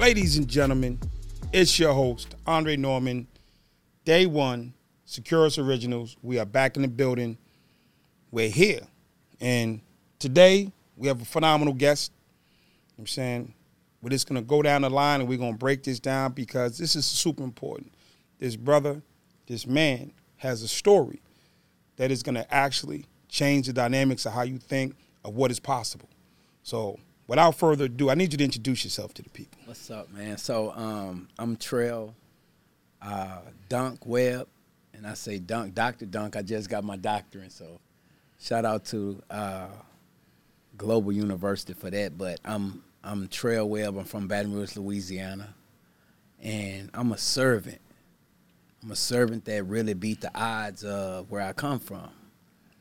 Ladies and gentlemen, it's your host, Andre Norman. Day one, Securus Originals. We are back in the building. We're here. And today, we have a phenomenal guest. I'm saying we're just gonna go down the line and we're gonna break this down because this is super important. This brother, this man has a story that is gonna actually change the dynamics of how you think of what is possible. So without further ado, I need you to introduce yourself to the people. What's up, man? So um, I'm Trail uh, Donk Webb, and I say Donk, Doctor Donk. I just got my doctorate, so shout out to uh, Global University for that. But I'm I'm Trail Webb. I'm from Baton Rouge, Louisiana, and I'm a servant. I'm a servant that really beat the odds of where I come from.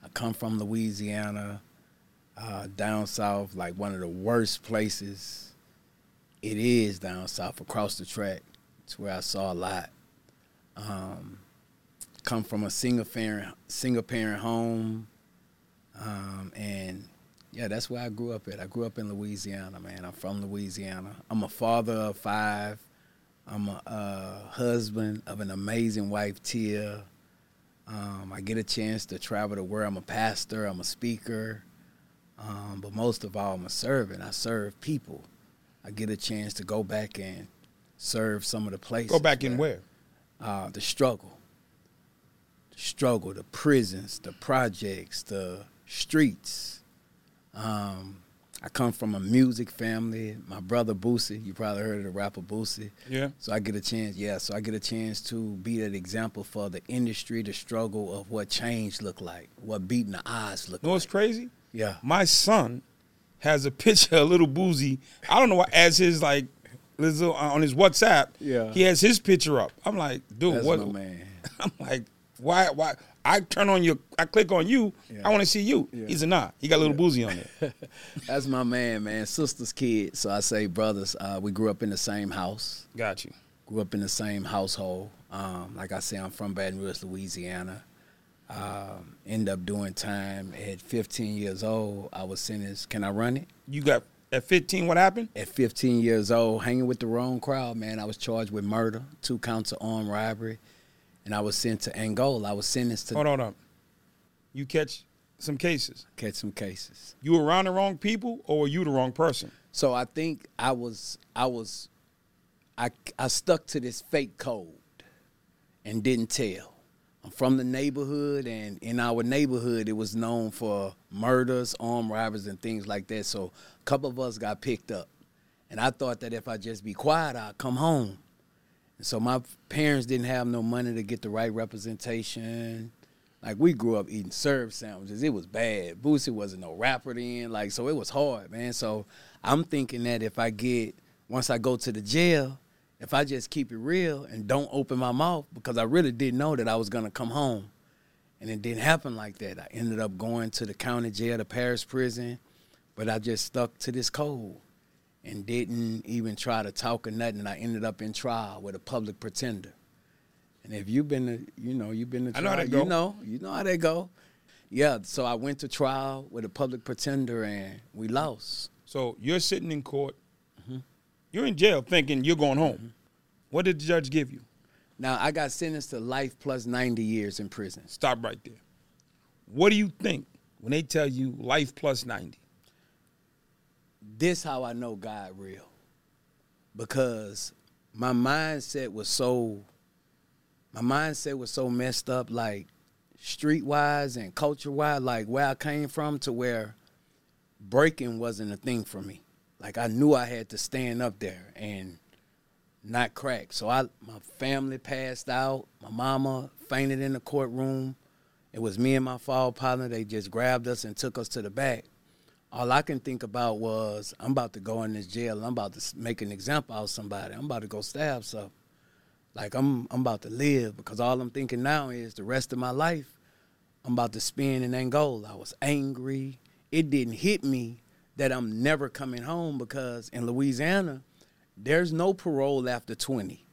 I come from Louisiana, uh, down south, like one of the worst places it is down south across the track. It's where I saw a lot. Um, come from a single parent single parent home, um, and yeah, that's where I grew up at. I grew up in Louisiana, man. I'm from Louisiana. I'm a father of five. I'm a uh, husband of an amazing wife, Tia. Um, I get a chance to travel the world. I'm a pastor. I'm a speaker. Um, but most of all, I'm a servant. I serve people. I get a chance to go back and serve some of the places. Go back in where? Uh, the struggle. The struggle, the prisons, the projects, the streets. Um, I come from a music family. My brother Boosie, you probably heard of the rapper Boosie. Yeah. So I get a chance, yeah. So I get a chance to be that example for the industry, the struggle of what change look like, what beating the odds look You know like. what's crazy? Yeah. My son has a picture of little Boosie. I don't know why as his like little- on his WhatsApp. Yeah. He has his picture up. I'm like, dude, That's what? my man. I'm like, why? Why? I turn on your, I click on you. Yeah. I want to see you. Yeah. He's a nah. He got a little Boosie on it. That's my man, man. Sister's kid. So I say brothers. Uh, we grew up in the same house. got you. grew up in the same household. Um, like I say, I'm from Baton Rouge, Louisiana. Um, end up doing time at 15 years old. I was sentenced. Can I run it? You got at 15. What happened? At 15 years old, hanging with the wrong crowd, man. I was charged with murder, two counts of armed robbery, and I was sent to Angola. I was sentenced to Hold on up. You catch some cases. catch some cases. You were around the wrong people, or were you the wrong person? So I think I was I was I I stuck to this fake code and didn't tell. I'm from the neighborhood and in our neighborhood it was known for murders, armed robberies and things like that. So a couple of us got picked up. And I thought that if I just be quiet, I'd come home. And so my parents didn't have no money to get the right representation. Like we grew up eating serve sandwiches. It was bad. Boosie wasn't no rapper then. Like so it was hard, man. So I'm thinking that if I get once I go to the jail, if I just keep it real and don't open my mouth, because I really didn't know that I was gonna come home. And it didn't happen like that. I ended up going to the county jail, the Paris prison, but I just stuck to this code and didn't even try to talk or nothing. And I ended up in trial with a public pretender. And if you've been to, you know, you've been to I know how that you know, you know how they go. Yeah, so I went to trial with a public pretender and we lost. So you're sitting in court. You're in jail thinking you're going home. What did the judge give you? Now I got sentenced to life plus 90 years in prison. Stop right there. What do you think when they tell you life plus 90? This how I know God real. Because my mindset was so my mindset was so messed up like streetwise and culture wise, like where I came from to where breaking wasn't a thing for me. Like I knew I had to stand up there and not crack. So I my family passed out. My mama fainted in the courtroom. It was me and my fall partner. They just grabbed us and took us to the back. All I can think about was I'm about to go in this jail. I'm about to make an example out of somebody. I'm about to go stab something. Like I'm I'm about to live because all I'm thinking now is the rest of my life I'm about to spend in Angola. I was angry. It didn't hit me that I'm never coming home because in Louisiana, there's no parole after 20.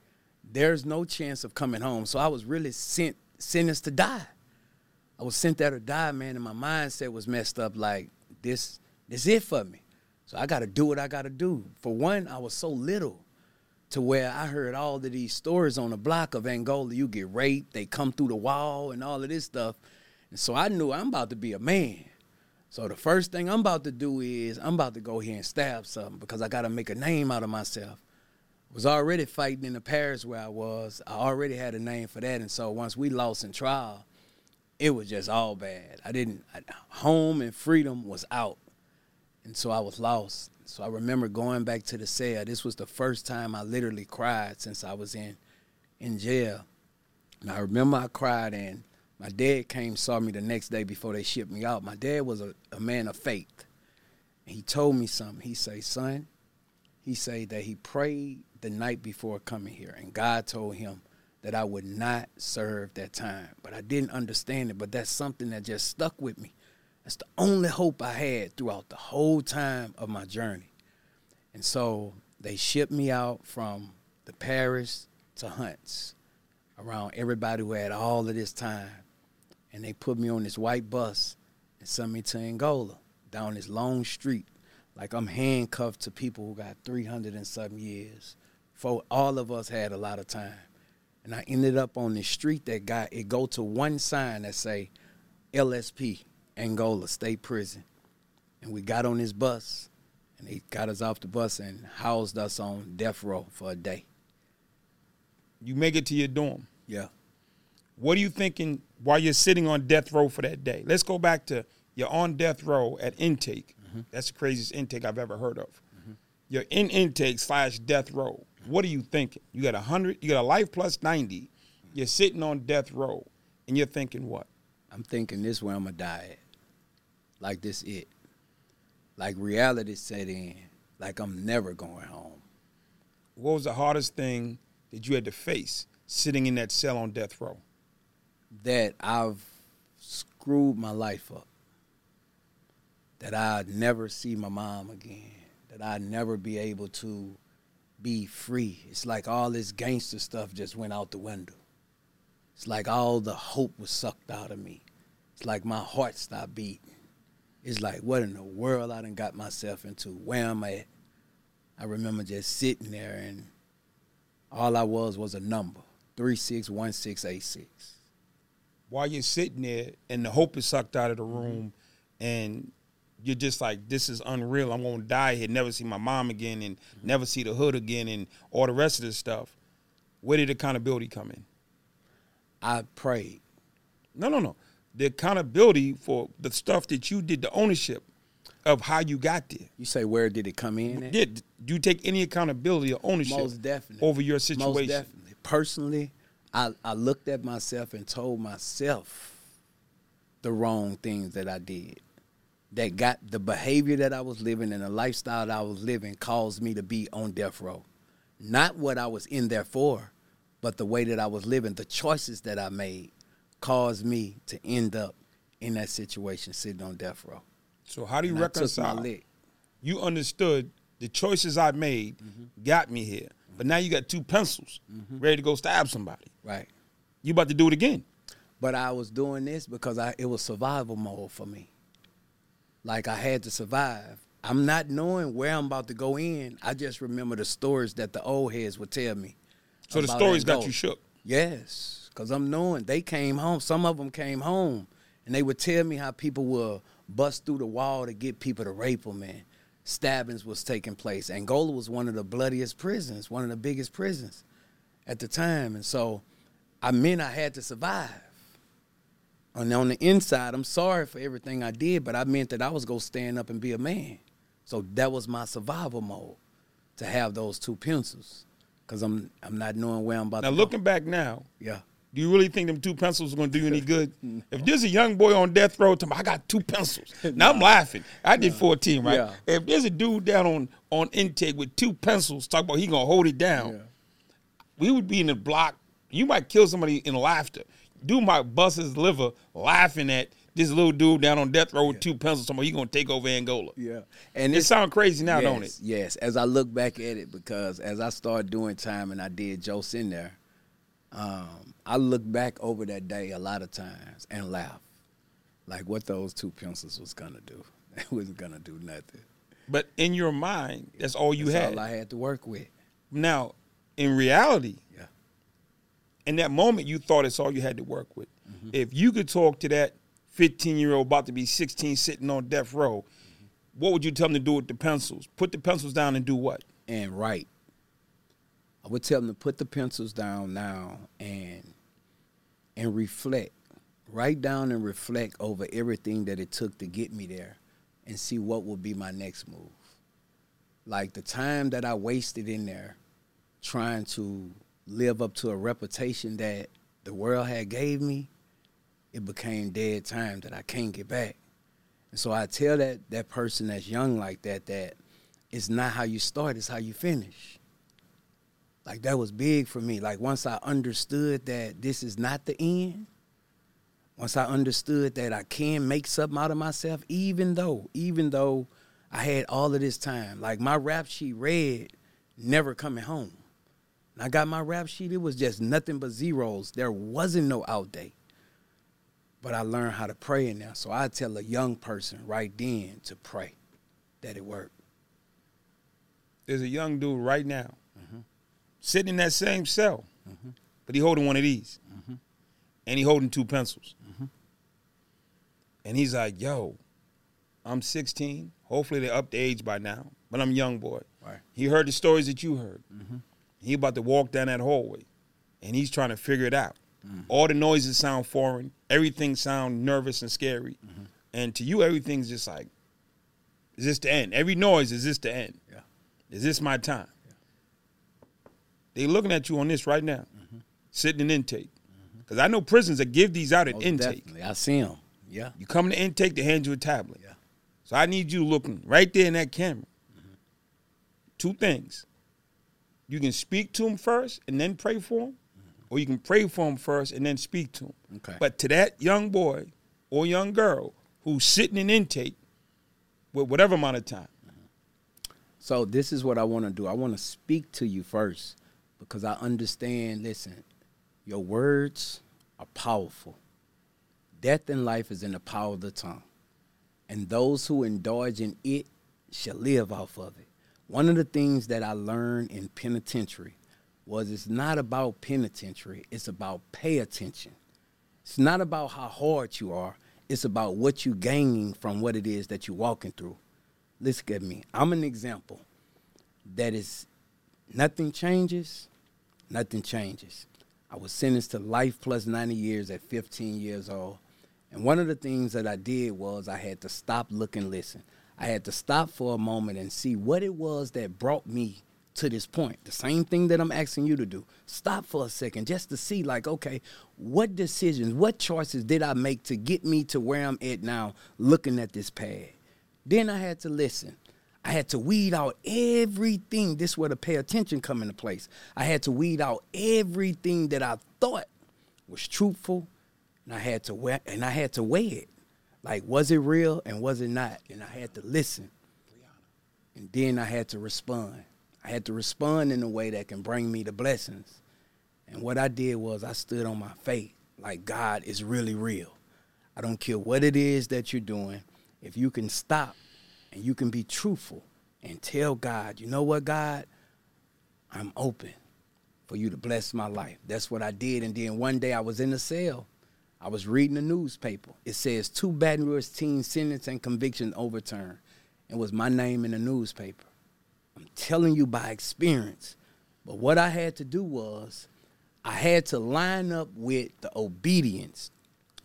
There's no chance of coming home. So I was really sent sentenced to die. I was sent there to die, man, and my mindset was messed up like this this it for me. So I gotta do what I gotta do. For one, I was so little. to where I heard all of these stories on the block of Angola. You get raped, they come through the wall, and all of this stuff. And so I knew I'm about to be a man. So the first thing I'm about to do is I'm about to go here and stab something because I got to make a name out of myself. Was already fighting in the parish where I was. I already had a name for that, and so once we lost in trial, it was just all bad. I didn't. I, home and freedom was out, and so I was lost. So I remember going back to the cell. This was the first time I literally cried since I was in in jail. And I remember I cried and my dad came saw me the next day before they shipped me out. My dad was a, a man of faith. He told me something. He say, son, he say that he prayed the night before coming here and God told him that I would not serve that time. But I didn't understand it, but that's something that just stuck with me. That's the only hope I had throughout the whole time of my journey. And so they shipped me out from the parish to Hunts around everybody who had all of this time. And they put me on this white bus and sent me to Angola down this long street. Like I'm handcuffed to people who got 300 and some years. For all of us had a lot of time. And I ended up on this street that got, it go to one sign that say LSP, Angola State Prison. And we got on this bus, and they got us off the bus and housed us on death row for a day. You make it to your dorm. Yeah. What are you thinking while you're sitting on death row for that day? Let's go back to you're on death row at intake. Mm-hmm. That's the craziest intake I've ever heard of. Mm-hmm. You're in intake slash death row. What are you thinking? You got a hundred, you got a life plus ninety. You're sitting on death row, and you're thinking what? I'm thinking this where I'm gonna die at. Like this it. Like reality set in. Like I'm never going home. What was the hardest thing that you had to face sitting in that cell on death row? That I've screwed my life up. That I'd never see my mom again. That I'd never be able to be free. It's like all this gangster stuff just went out the window. It's like all the hope was sucked out of me. It's like my heart stopped beating. It's like, what in the world I done got myself into? Where am I? I remember just sitting there and all I was was a number 361686. While you're sitting there and the hope is sucked out of the mm-hmm. room and you're just like, this is unreal. I'm gonna die here, never see my mom again, and mm-hmm. never see the hood again, and all the rest of this stuff. Where did accountability come in? I prayed. No, no, no. The accountability for the stuff that you did, the ownership of how you got there. You say where did it come in? At? Did you take any accountability or ownership Most definitely. over your situation? Most definitely. Personally, I, I looked at myself and told myself the wrong things that I did. That got the behavior that I was living and the lifestyle that I was living caused me to be on death row. Not what I was in there for, but the way that I was living, the choices that I made caused me to end up in that situation sitting on death row. So how do you And I took my reconcile? You understood the choices I made Mm-hmm. got me here, but now you got two pencils mm-hmm. ready to go stab somebody. Right. You about to do it again? But I was doing this because I it was survival mode for me. Like I had to survive. I'm not knowing where I'm about to go in. I just remember the stories that the old heads would tell me. So the stories got you shook. Yes, because I'm knowing they came home. Some of them came home, and they would tell me how people would bust through the wall to get people to rape them, and stabbings was taking place. Angola was one of the bloodiest prisons, one of the biggest prisons at the time, and so I meant I had to survive. And on the inside, I'm sorry for everything I did, but I meant that I was gonna stand up and be a man. So that was my survival mode, to have those two pencils, because I'm I'm not knowing where I'm about Now to go. looking back now, Yeah. Do you really think them two pencils are going to do you any good? If there's a young boy on death row, talking, I got two pencils. Now I'm laughing. I did 14, right? Yeah. If there's a dude down on on intake with two pencils, talk about he gonna hold it down. Yeah. We would be in the block. You might kill somebody in laughter. Dude might bust his liver laughing at this little dude down on death row with two pencils. Talking about he gonna take over Angola. Yeah. And It sounds crazy now, yes, don't it? Yes. As I look back at it, because as I started doing time and I did Joe in there, um, I look back over that day a lot of times and laugh. Like what those two pencils was gonna do. It wasn't gonna do nothing. But in your mind, that's all you That's had. all I had to work with. Now, in reality, Yeah. in that moment, you thought it's all you had to work with. If you could talk to that 15 year old about to be 16 sitting on death row, what would you tell them to do with the pencils? Put the pencils down and do what? and write. I would tell them to put the pencils down now and and reflect. Write down and reflect over everything that it took to get me there and see what will be my next move. Like the time that I wasted in there trying to live up to a reputation that the world had gave me, it became dead time that I can't get back. And so I tell that that person that's young like that that it's not how you start, it's how you finish. Like that was big for me. Like once I understood that this is not the end, once I understood that I can make something out of myself, even though, even though I had all of this time. Like my rap sheet read, never coming home. And I got my rap sheet, it was just nothing but zeros. There wasn't no out day. But I learned how to pray in there. So I tell a young person right then to pray that it worked. There's a young dude right now sitting in that same cell, but he holding one of these, and he holding two pencils, and he's like, "Yo, I'm 16. Hopefully they're up the age by now, but I'm a young boy." Right. He heard the stories that you heard. He about to walk down that hallway, and he's trying to figure it out. All the noises sound foreign. Everything sound nervous and scary, and to you, everything's just like, "Is this the end?" Every noise is this the end? Yeah. Is this my time? They looking at you on this right now, mm-hmm. sitting in intake. Because I know prisons that give these out at Most intake. definitely. I see them. Yeah. You come to intake, they hand you a tablet. Yeah. So I need you looking right there in that camera. Mm-hmm. Two things. You can speak to him first and then pray for him, mm-hmm. or you can pray for him first and then speak to him. Okay. But to that young boy or young girl who's sitting in intake with whatever amount of time, So this is what I want to do. I want to speak to you first because I understand, listen, your words are powerful. Death and life is in the power of the tongue. And those who indulge in it shall live off of it. One of the things that I learned in penitentiary was it's not about penitentiary, it's about pay attention. It's not about how hard you are, it's about what you're gaining from what it is that you're walking through. Listen at me. I'm an example that is nothing changes, nothing changes. I was sentenced to life plus 90 years at 15 years old. And one of the things that I did was I had to stop, look, and listen. I had to stop for a moment and see what it was that brought me to this point. The same thing that I'm asking you to do. Stop for a second just to see, like, okay, what decisions, what choices did I make to get me to where I'm at now looking at this pad? Then I had to listen. I had to weed out everything. This where the pay attention come into place. I had to weed out everything that I thought was truthful, and I had to weigh, and I had to weigh it. Like, was it real and was it not? And I had to listen. And then I had to respond. I had to respond in a way that can bring me the blessings. And what I did was I stood on my faith. Like God is really real. I don't care what it is that you're doing. If you can stop and you can be truthful and tell God, you know what, God, I'm open for you to bless my life. That's what I did. And then one day I was in the cell. I was reading the newspaper. It says two Baton Rouge teens sentence and conviction overturned. It was my name in the newspaper. I'm telling you by experience. But what I had to do was I had to line up with the obedience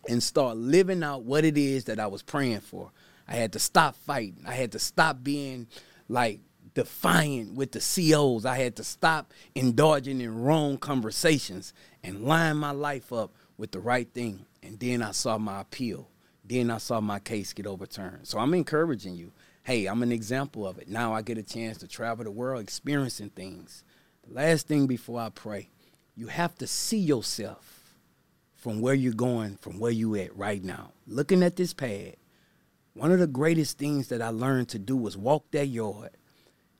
and start living out what it is that I was praying for. I had to stop fighting. I had to stop being like defiant with the COs. I had to stop indulging in wrong conversations and line my life up with the right thing. And then I saw my appeal. Then I saw my case get overturned. So I'm encouraging you. Hey, I'm an example of it. Now I get a chance to travel the world experiencing things. The last thing before I pray, you have to see yourself from where you're going, from where you're at right now. Looking at this pad, one of the greatest things that I learned to do was walk that yard,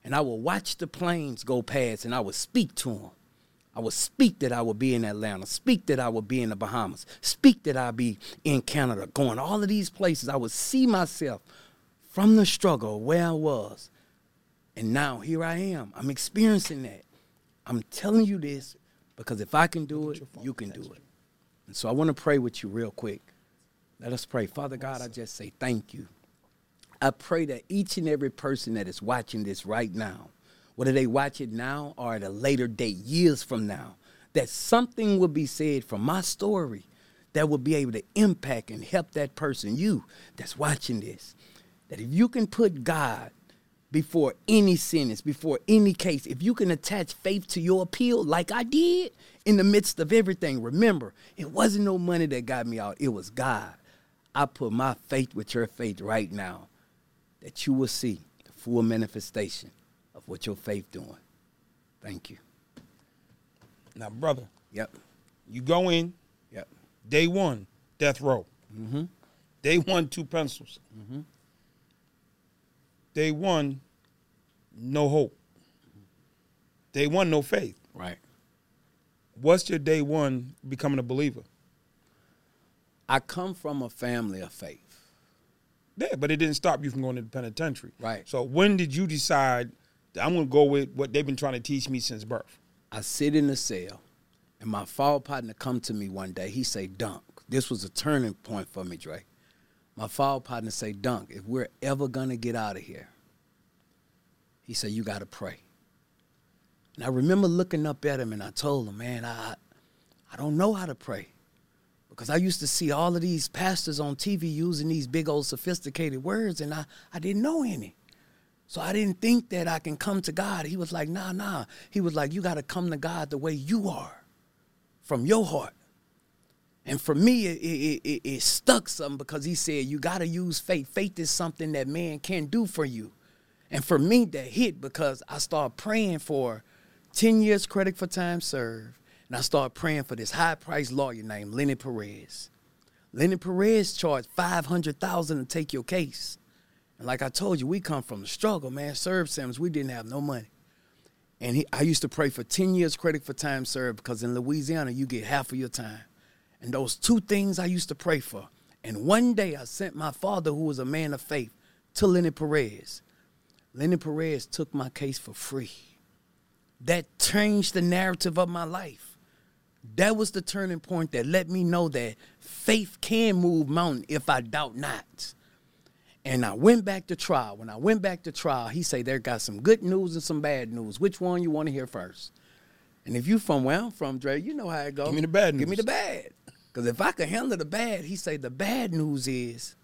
and I would watch the planes go past, and I would speak to them. I would speak that I would be in Atlanta, speak that I would be in the Bahamas, speak that I'd be in Canada, going all of these places. I would see myself from the struggle where I was. And now here I am. I'm experiencing that. I'm telling you this because if I can do it, you can do it. And so I want to pray with you real quick. Let us pray. Father God, I just say thank you. I pray that each and every person that is watching this right now, whether they watch it now or at a later date, years from now, that something will be said from my story that will be able to impact and help that person, you that's watching this. That if you can put God before any sentence, before any case, if you can attach faith to your appeal like I did in the midst of everything, remember, it wasn't no money that got me out, it was God. I put my faith with your faith right now that you will see the full manifestation of what your faith doing. Thank you. Now, brother, Yep. you go in Yep. day one, death row. Mm-hmm. Day one, two pencils. Mm-hmm. Day one, no hope. Day one, no faith. Right. What's your day one becoming a believer? I come from a family of faith. Yeah, but it didn't stop you from going to the penitentiary. Right. So when did you decide that I'm going to go with what they've been trying to teach me since birth? I sit in the cell, and my fall partner come to me one day. He say, "Donk." This was a turning point for me, Dre. My fall partner say, "Donk, if we're ever gonna get out of here," he said, "You gotta pray." And I remember looking up at him, and I told him, "Man, I, I don't know how to pray." Because I used to see all of these pastors on TV using these big old sophisticated words, and I, I didn't know any. So I didn't think that I can come to God. He was like, nah, nah. He was like, you got to come to God the way you are, from your heart. And for me, it, it, it, it stuck something because he said, you got to use faith. Faith is something that man can do for you. And for me, that hit because I started praying for 10 years credit for time served. And I started praying for this high priced lawyer named Lenny Perez. Lenny Perez charged 500000 to take your case. And like I told you, we come from the struggle, man. Serve Sims, we didn't have no money. And he, I used to pray for 10 years credit for time served because in Louisiana, you get half of your time. And those two things I used to pray for. And one day I sent my father, who was a man of faith, to Lenny Perez. Lenny Perez took my case for free. That changed the narrative of my life. That was the turning point that let me know that faith can move mountain if I doubt not. And I went back to trial. When I went back to trial, he said there got some good news and some bad news. Which one you want to hear first? And if you from where I'm from, Dre, you know how it goes. Give me the bad Give me the bad. Because if I can handle the bad, he say the bad news is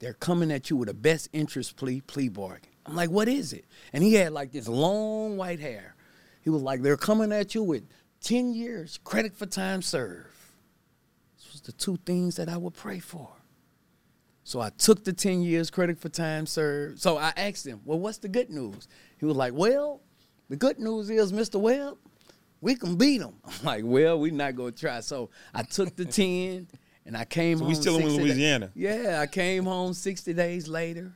they're coming at you with a best interest plea plea bargain. I'm like, what is it? And he had like this long white hair. He was like, they're coming at you with 10 years credit for time served. This was the two things that I would pray for. So I took the 10 years credit for time served. So I asked him, well, what's the good news? He was like, well, the good news is, Mr. Webb, we can beat them. I'm like, well, we're not going to try. So I took the 10 and I came So home. we still in 60 da- Louisiana? Yeah, I came home 60 days later.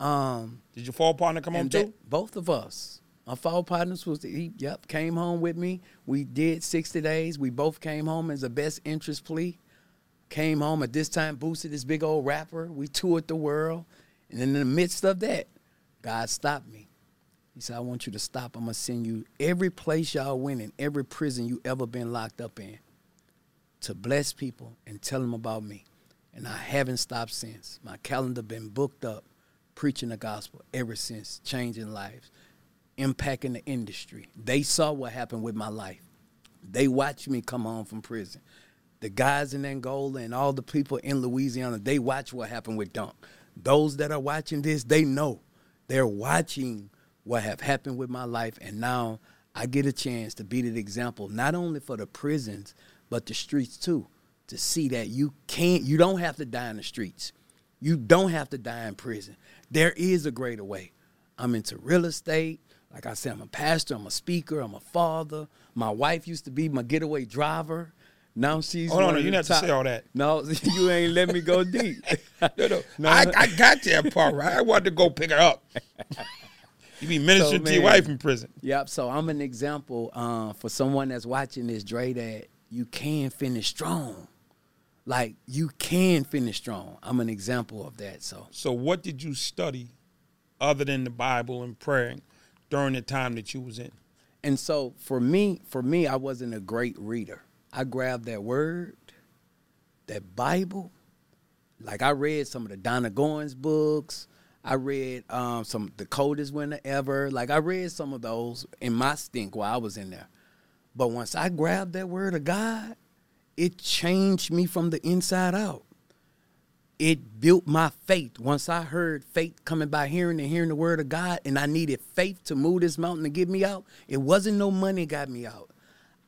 Um, Did your fall partner come home too? both of us. My fall partners was he yep, came home with me. We did 60 days. We both came home as a best interest plea. Came home at this time, boosted this big old rapper. We toured the world. And in the midst of that, God stopped me. He said, I want you to stop. I'm gonna send you every place y'all went in, every prison you ever been locked up in, to bless people and tell them about me. And I haven't stopped since. My calendar been booked up, preaching the gospel ever since, changing lives, impacting the industry. They saw what happened with my life. They watched me come home from prison. The guys in Angola and all the people in Louisiana, they watch what happened with Donk. Those that are watching this, they know. They're watching what have happened with my life, and now I get a chance to be the example, not only for the prisons, but the streets too, to see that you can't, you don't have to die in the streets. You don't have to die in prison. There is a greater way. I'm into real estate. Like I said, I'm a pastor, I'm a speaker, I'm a father. My wife used to be my getaway driver. Now she's Hold on, one you have to say all that. No, you ain't let me go deep. No, no. No, I. I got that part right. I wanted to go pick her up. You be ministering to your wife in prison. Yep. So I'm an example uh, for someone that's watching this, Dre, that you can finish strong. Like you can finish strong. I'm an example of that. So So what did you study other than the Bible and praying during the time that you was in? And so for me, for me, I wasn't a great reader. I grabbed that word, that Bible. Like I read some of the Donald Goines books. I read um, some the coldest winter ever. Like I read some of those in my stink while I was in there. But once I grabbed that word of God, it changed me from the inside out. It built my faith. Once I heard faith coming by hearing and hearing the word of God, and I needed faith to move this mountain to get me out, it wasn't no money got me out.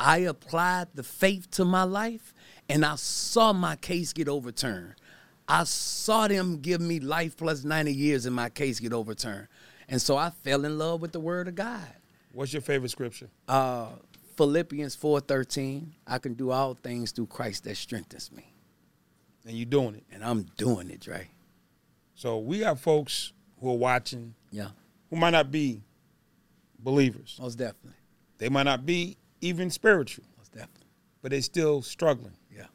I applied the faith to my life, and I saw my case get overturned. I saw them give me life plus 90 years and my case get overturned. And so I fell in love with the word of God. What's your favorite scripture? Uh, Philippians 4:13, I can do all things through Christ that strengthens me. And you're doing it. And I'm doing it, Dre. So we got folks who are watching Yeah, who might not be believers. most definitely. They might not be even spiritual, Most definitely. but they're still struggling. Yeah.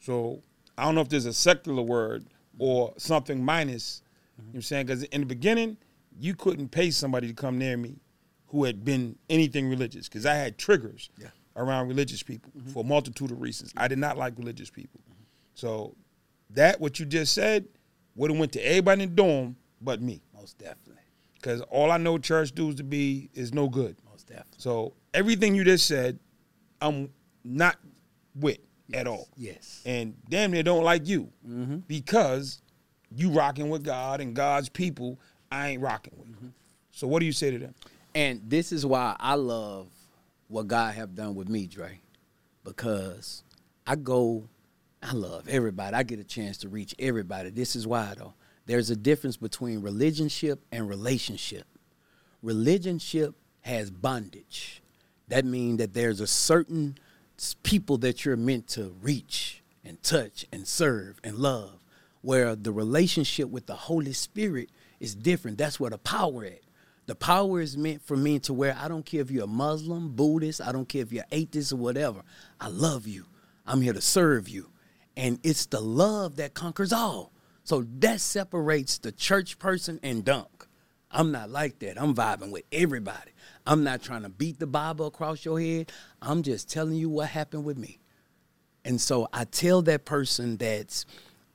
So I don't know if there's a secular word or something minus. You know what I'm saying? Because in the beginning, you couldn't pay somebody to come near me who had been anything religious because I had triggers Yeah. around religious people mm-hmm. for a multitude of reasons. I did not like religious people. So that what you just said would have went to everybody in the dorm but me Most definitely. because all I know church dudes to be is no good. Most definitely. So everything you just said, I'm not with at all Yes. and damn near don't like you Mm-hmm. because you rocking with God and God's people. I ain't rocking with. Mm-hmm. So what do you say to them? And this is why I love what God have done with me, Dre. Because I go, I love everybody. I get a chance to reach everybody. This is why though. There's a difference between religionship and relationship. Religionship has bondage. That means that there's a certain people that you're meant to reach and touch and serve and love. Where the relationship with the Holy Spirit is different. That's where the power at. The power is meant for me to where I don't care if you're a Muslim, Buddhist, I don't care if you're atheist or whatever. I love you. I'm here to serve you. And it's the love that conquers all. So that separates the church person and dunk. I'm not like that. I'm vibing with everybody. I'm not trying to beat the Bible across your head. I'm just telling you what happened with me. And so I tell that person that's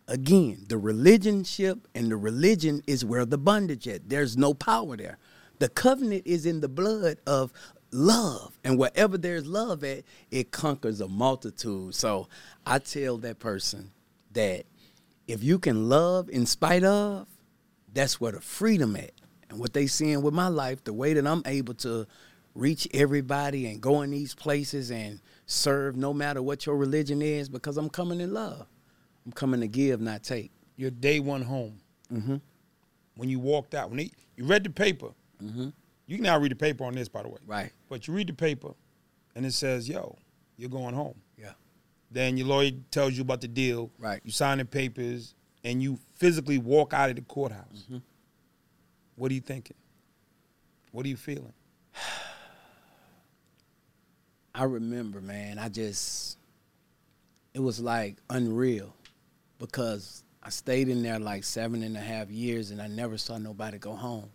again, the religionship and the religion is where the bondage at. There's no power there. The covenant is in the blood of love. And wherever there's love at, it conquers a multitude. So I tell that person that if you can love in spite of, that's where the freedom at. And what they seeing with my life, the way that I'm able to reach everybody and go in these places and serve no matter what your religion is, because I'm coming in love. I'm coming to give, not take. Your day one home. Mm-hmm. When you walked out, when they, you read the paper, Mm-hmm. You can now read the paper on this, by the way. Right. But you read the paper, and it says, "Yo, you're going home." Yeah. Then your lawyer tells you about the deal. Right. You sign the papers, and you physically walk out of the courthouse. Mm-hmm. What are you thinking? What are you feeling? I remember, man, I just, it was like unreal because I stayed in there like seven and a half years and I never saw nobody go home.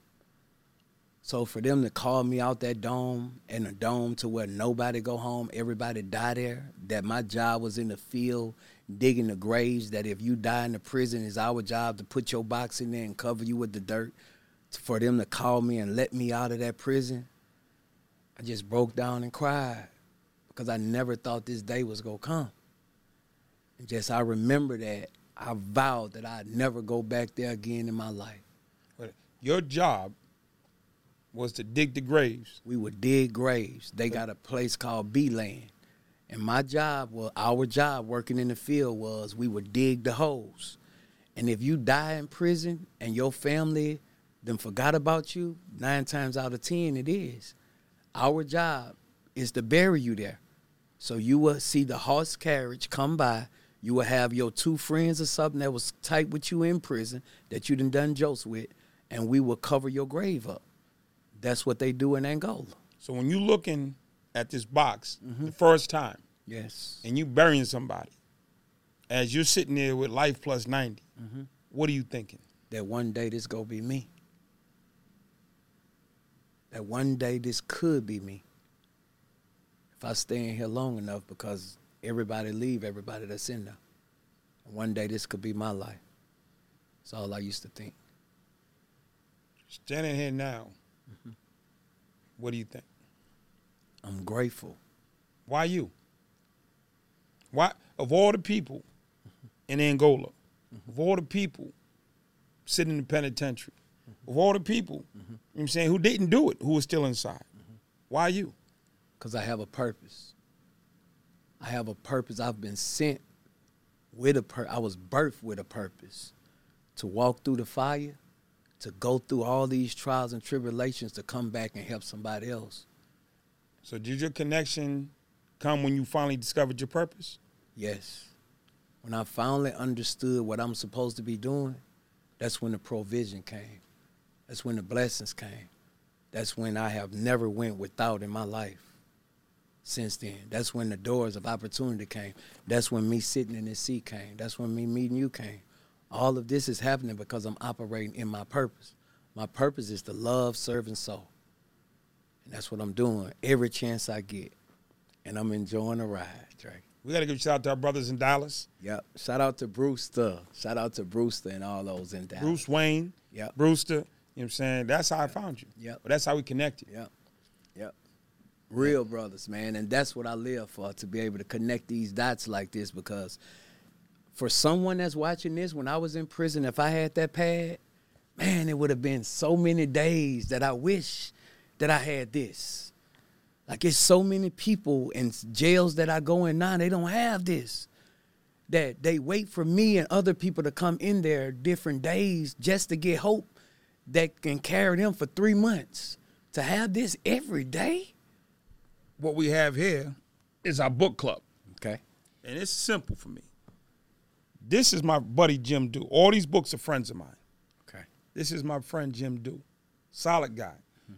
So for them to call me out that dome and a dome to where nobody go home, everybody die there, that my job was in the field digging the graves, that if you die in the prison, it's our job to put your box in there and cover you with the dirt. For them to call me and let me out of that prison, I just broke down and cried because I never thought this day was gonna come. And just I remember that I vowed that I'd never go back there again in my life. Your job was to dig the graves. We would dig graves. They got a place called B Land. And my job, well, our job working in the field was we would dig the holes. And if you die in prison and your family then forgot about you, nine times out of ten it is. Our job is to bury you there. So you will see the horse carriage come by. You will have your two friends or something that was tight with you in prison that you done done jokes with, and we will cover your grave up. That's what they do in Angola. So when you're looking at this box Mm-hmm. the first time, Yes. and you burying somebody, as you're sitting there with life plus 90, Mm-hmm. what are you thinking? That one day this gonna be me. That one day this could be me. if I stay in here long enough because everybody leave everybody that's in there. And one day this could be my life. That's all I used to think. Standing here now, what do you think? I'm grateful. Why you? Why of all the people in Angola, of all the people sitting in the penitentiary, of all the people, you know what I'm saying, who didn't do it, who was still inside. Why you? because I have a purpose. I have a purpose. I've been sent with a pur- I was birthed with a purpose to walk through the fire, to go through all these trials and tribulations, to come back and help somebody else. So did your connection come when you finally discovered your purpose? Yes. When I finally understood what I'm supposed to be doing, that's when the provision came. That's when the blessings came. That's when I have never went without in my life. Since then, that's when the doors of opportunity came. That's when me sitting in this seat came. That's when me meeting you came. All of this is happening because I'm operating in my purpose. My purpose is to love, serve, and soul. And that's what I'm doing every chance I get. And I'm enjoying the ride, Dre. We gotta give a shout out to our brothers in Dallas. Yep. Shout out to Brewster. Shout out to Brewster and all those in Dallas. Bruce Wayne, Yep. Brewster. You know what I'm saying? That's how I found you. Yep. That's how we connected. Yep. Yep. Real brothers, man. And that's what I live for, to be able to connect these dots like this because for someone that's watching this, when I was in prison, if I had that pad, man, it would have been so many days that I wish that I had this. Like it's so many people in jails that I go in now, they don't have this. That they wait for me and other people to come in there different days just to get hope that can carry them for three months. To have this every day? What we have here is our book club. Okay. And it's simple for me. This is my buddy Jim Do. All these books are friends of mine. Okay. This is my friend Jim Do. Solid guy.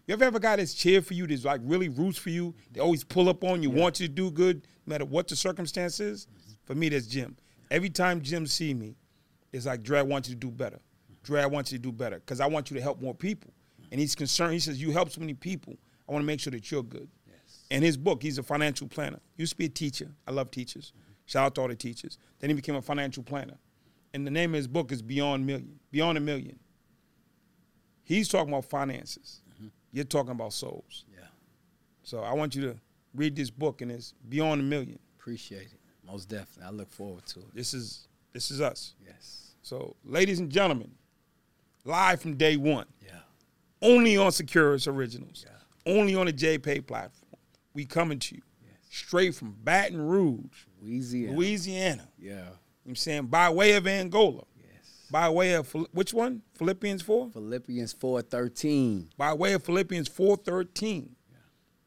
You ever have a guy that's cheer for you, that's like really roots for you, they always pull up on you, want you to do good, no matter what the circumstance is? For me, that's Jim. Every time Jim see me, it's like, Dre, I want you to do better. Dre, I want you to do better because I want you to help more people. And he's concerned. He says, you help so many people. I want to make sure that you're good. And his book, he's a financial planner. Used to be a teacher. I love teachers. Shout out to all the teachers. Then he became a financial planner. And the name of his book is Beyond Million. Beyond a Million. He's talking about finances. Mm-hmm. You're talking about souls. Yeah. So I want you to read this book, and it's Beyond a Million. Appreciate it. Most definitely. I look forward to it. This is this is us. Yes. So, ladies and gentlemen, live from day one, Yeah. only on Securus Originals, Yeah. only on the JPay platform. We coming to you Yes. straight from Baton Rouge, Louisiana. Louisiana. Yeah. You know I'm saying by way of Angola, Yes. by way of which one? Philippians four. Philippians four thirteen. By way of Philippians four thirteen. Yeah.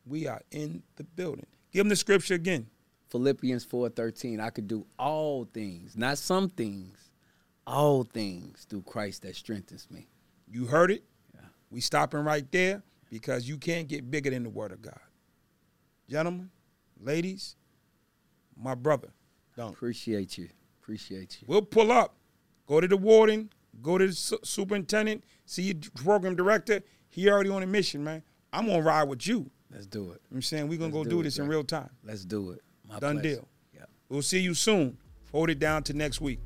We are in the building. Give them the scripture again. Philippians four thirteen. I could do all things, not some things, all things through Christ that strengthens me. You heard it. Yeah. We stopping right there because you can't get bigger than the word of God. Gentlemen, ladies, my brother, Donk. Appreciate you. Appreciate you. We'll pull up. Go to the warden. Go to the su- superintendent. See your program director. He already on a mission, man. I'm gonna ride with you. Let's do it. You know I'm saying we're gonna Let's go do do it, this in real time. Let's do it. My Done deal. Yeah. We'll see you soon. Hold it down to next week.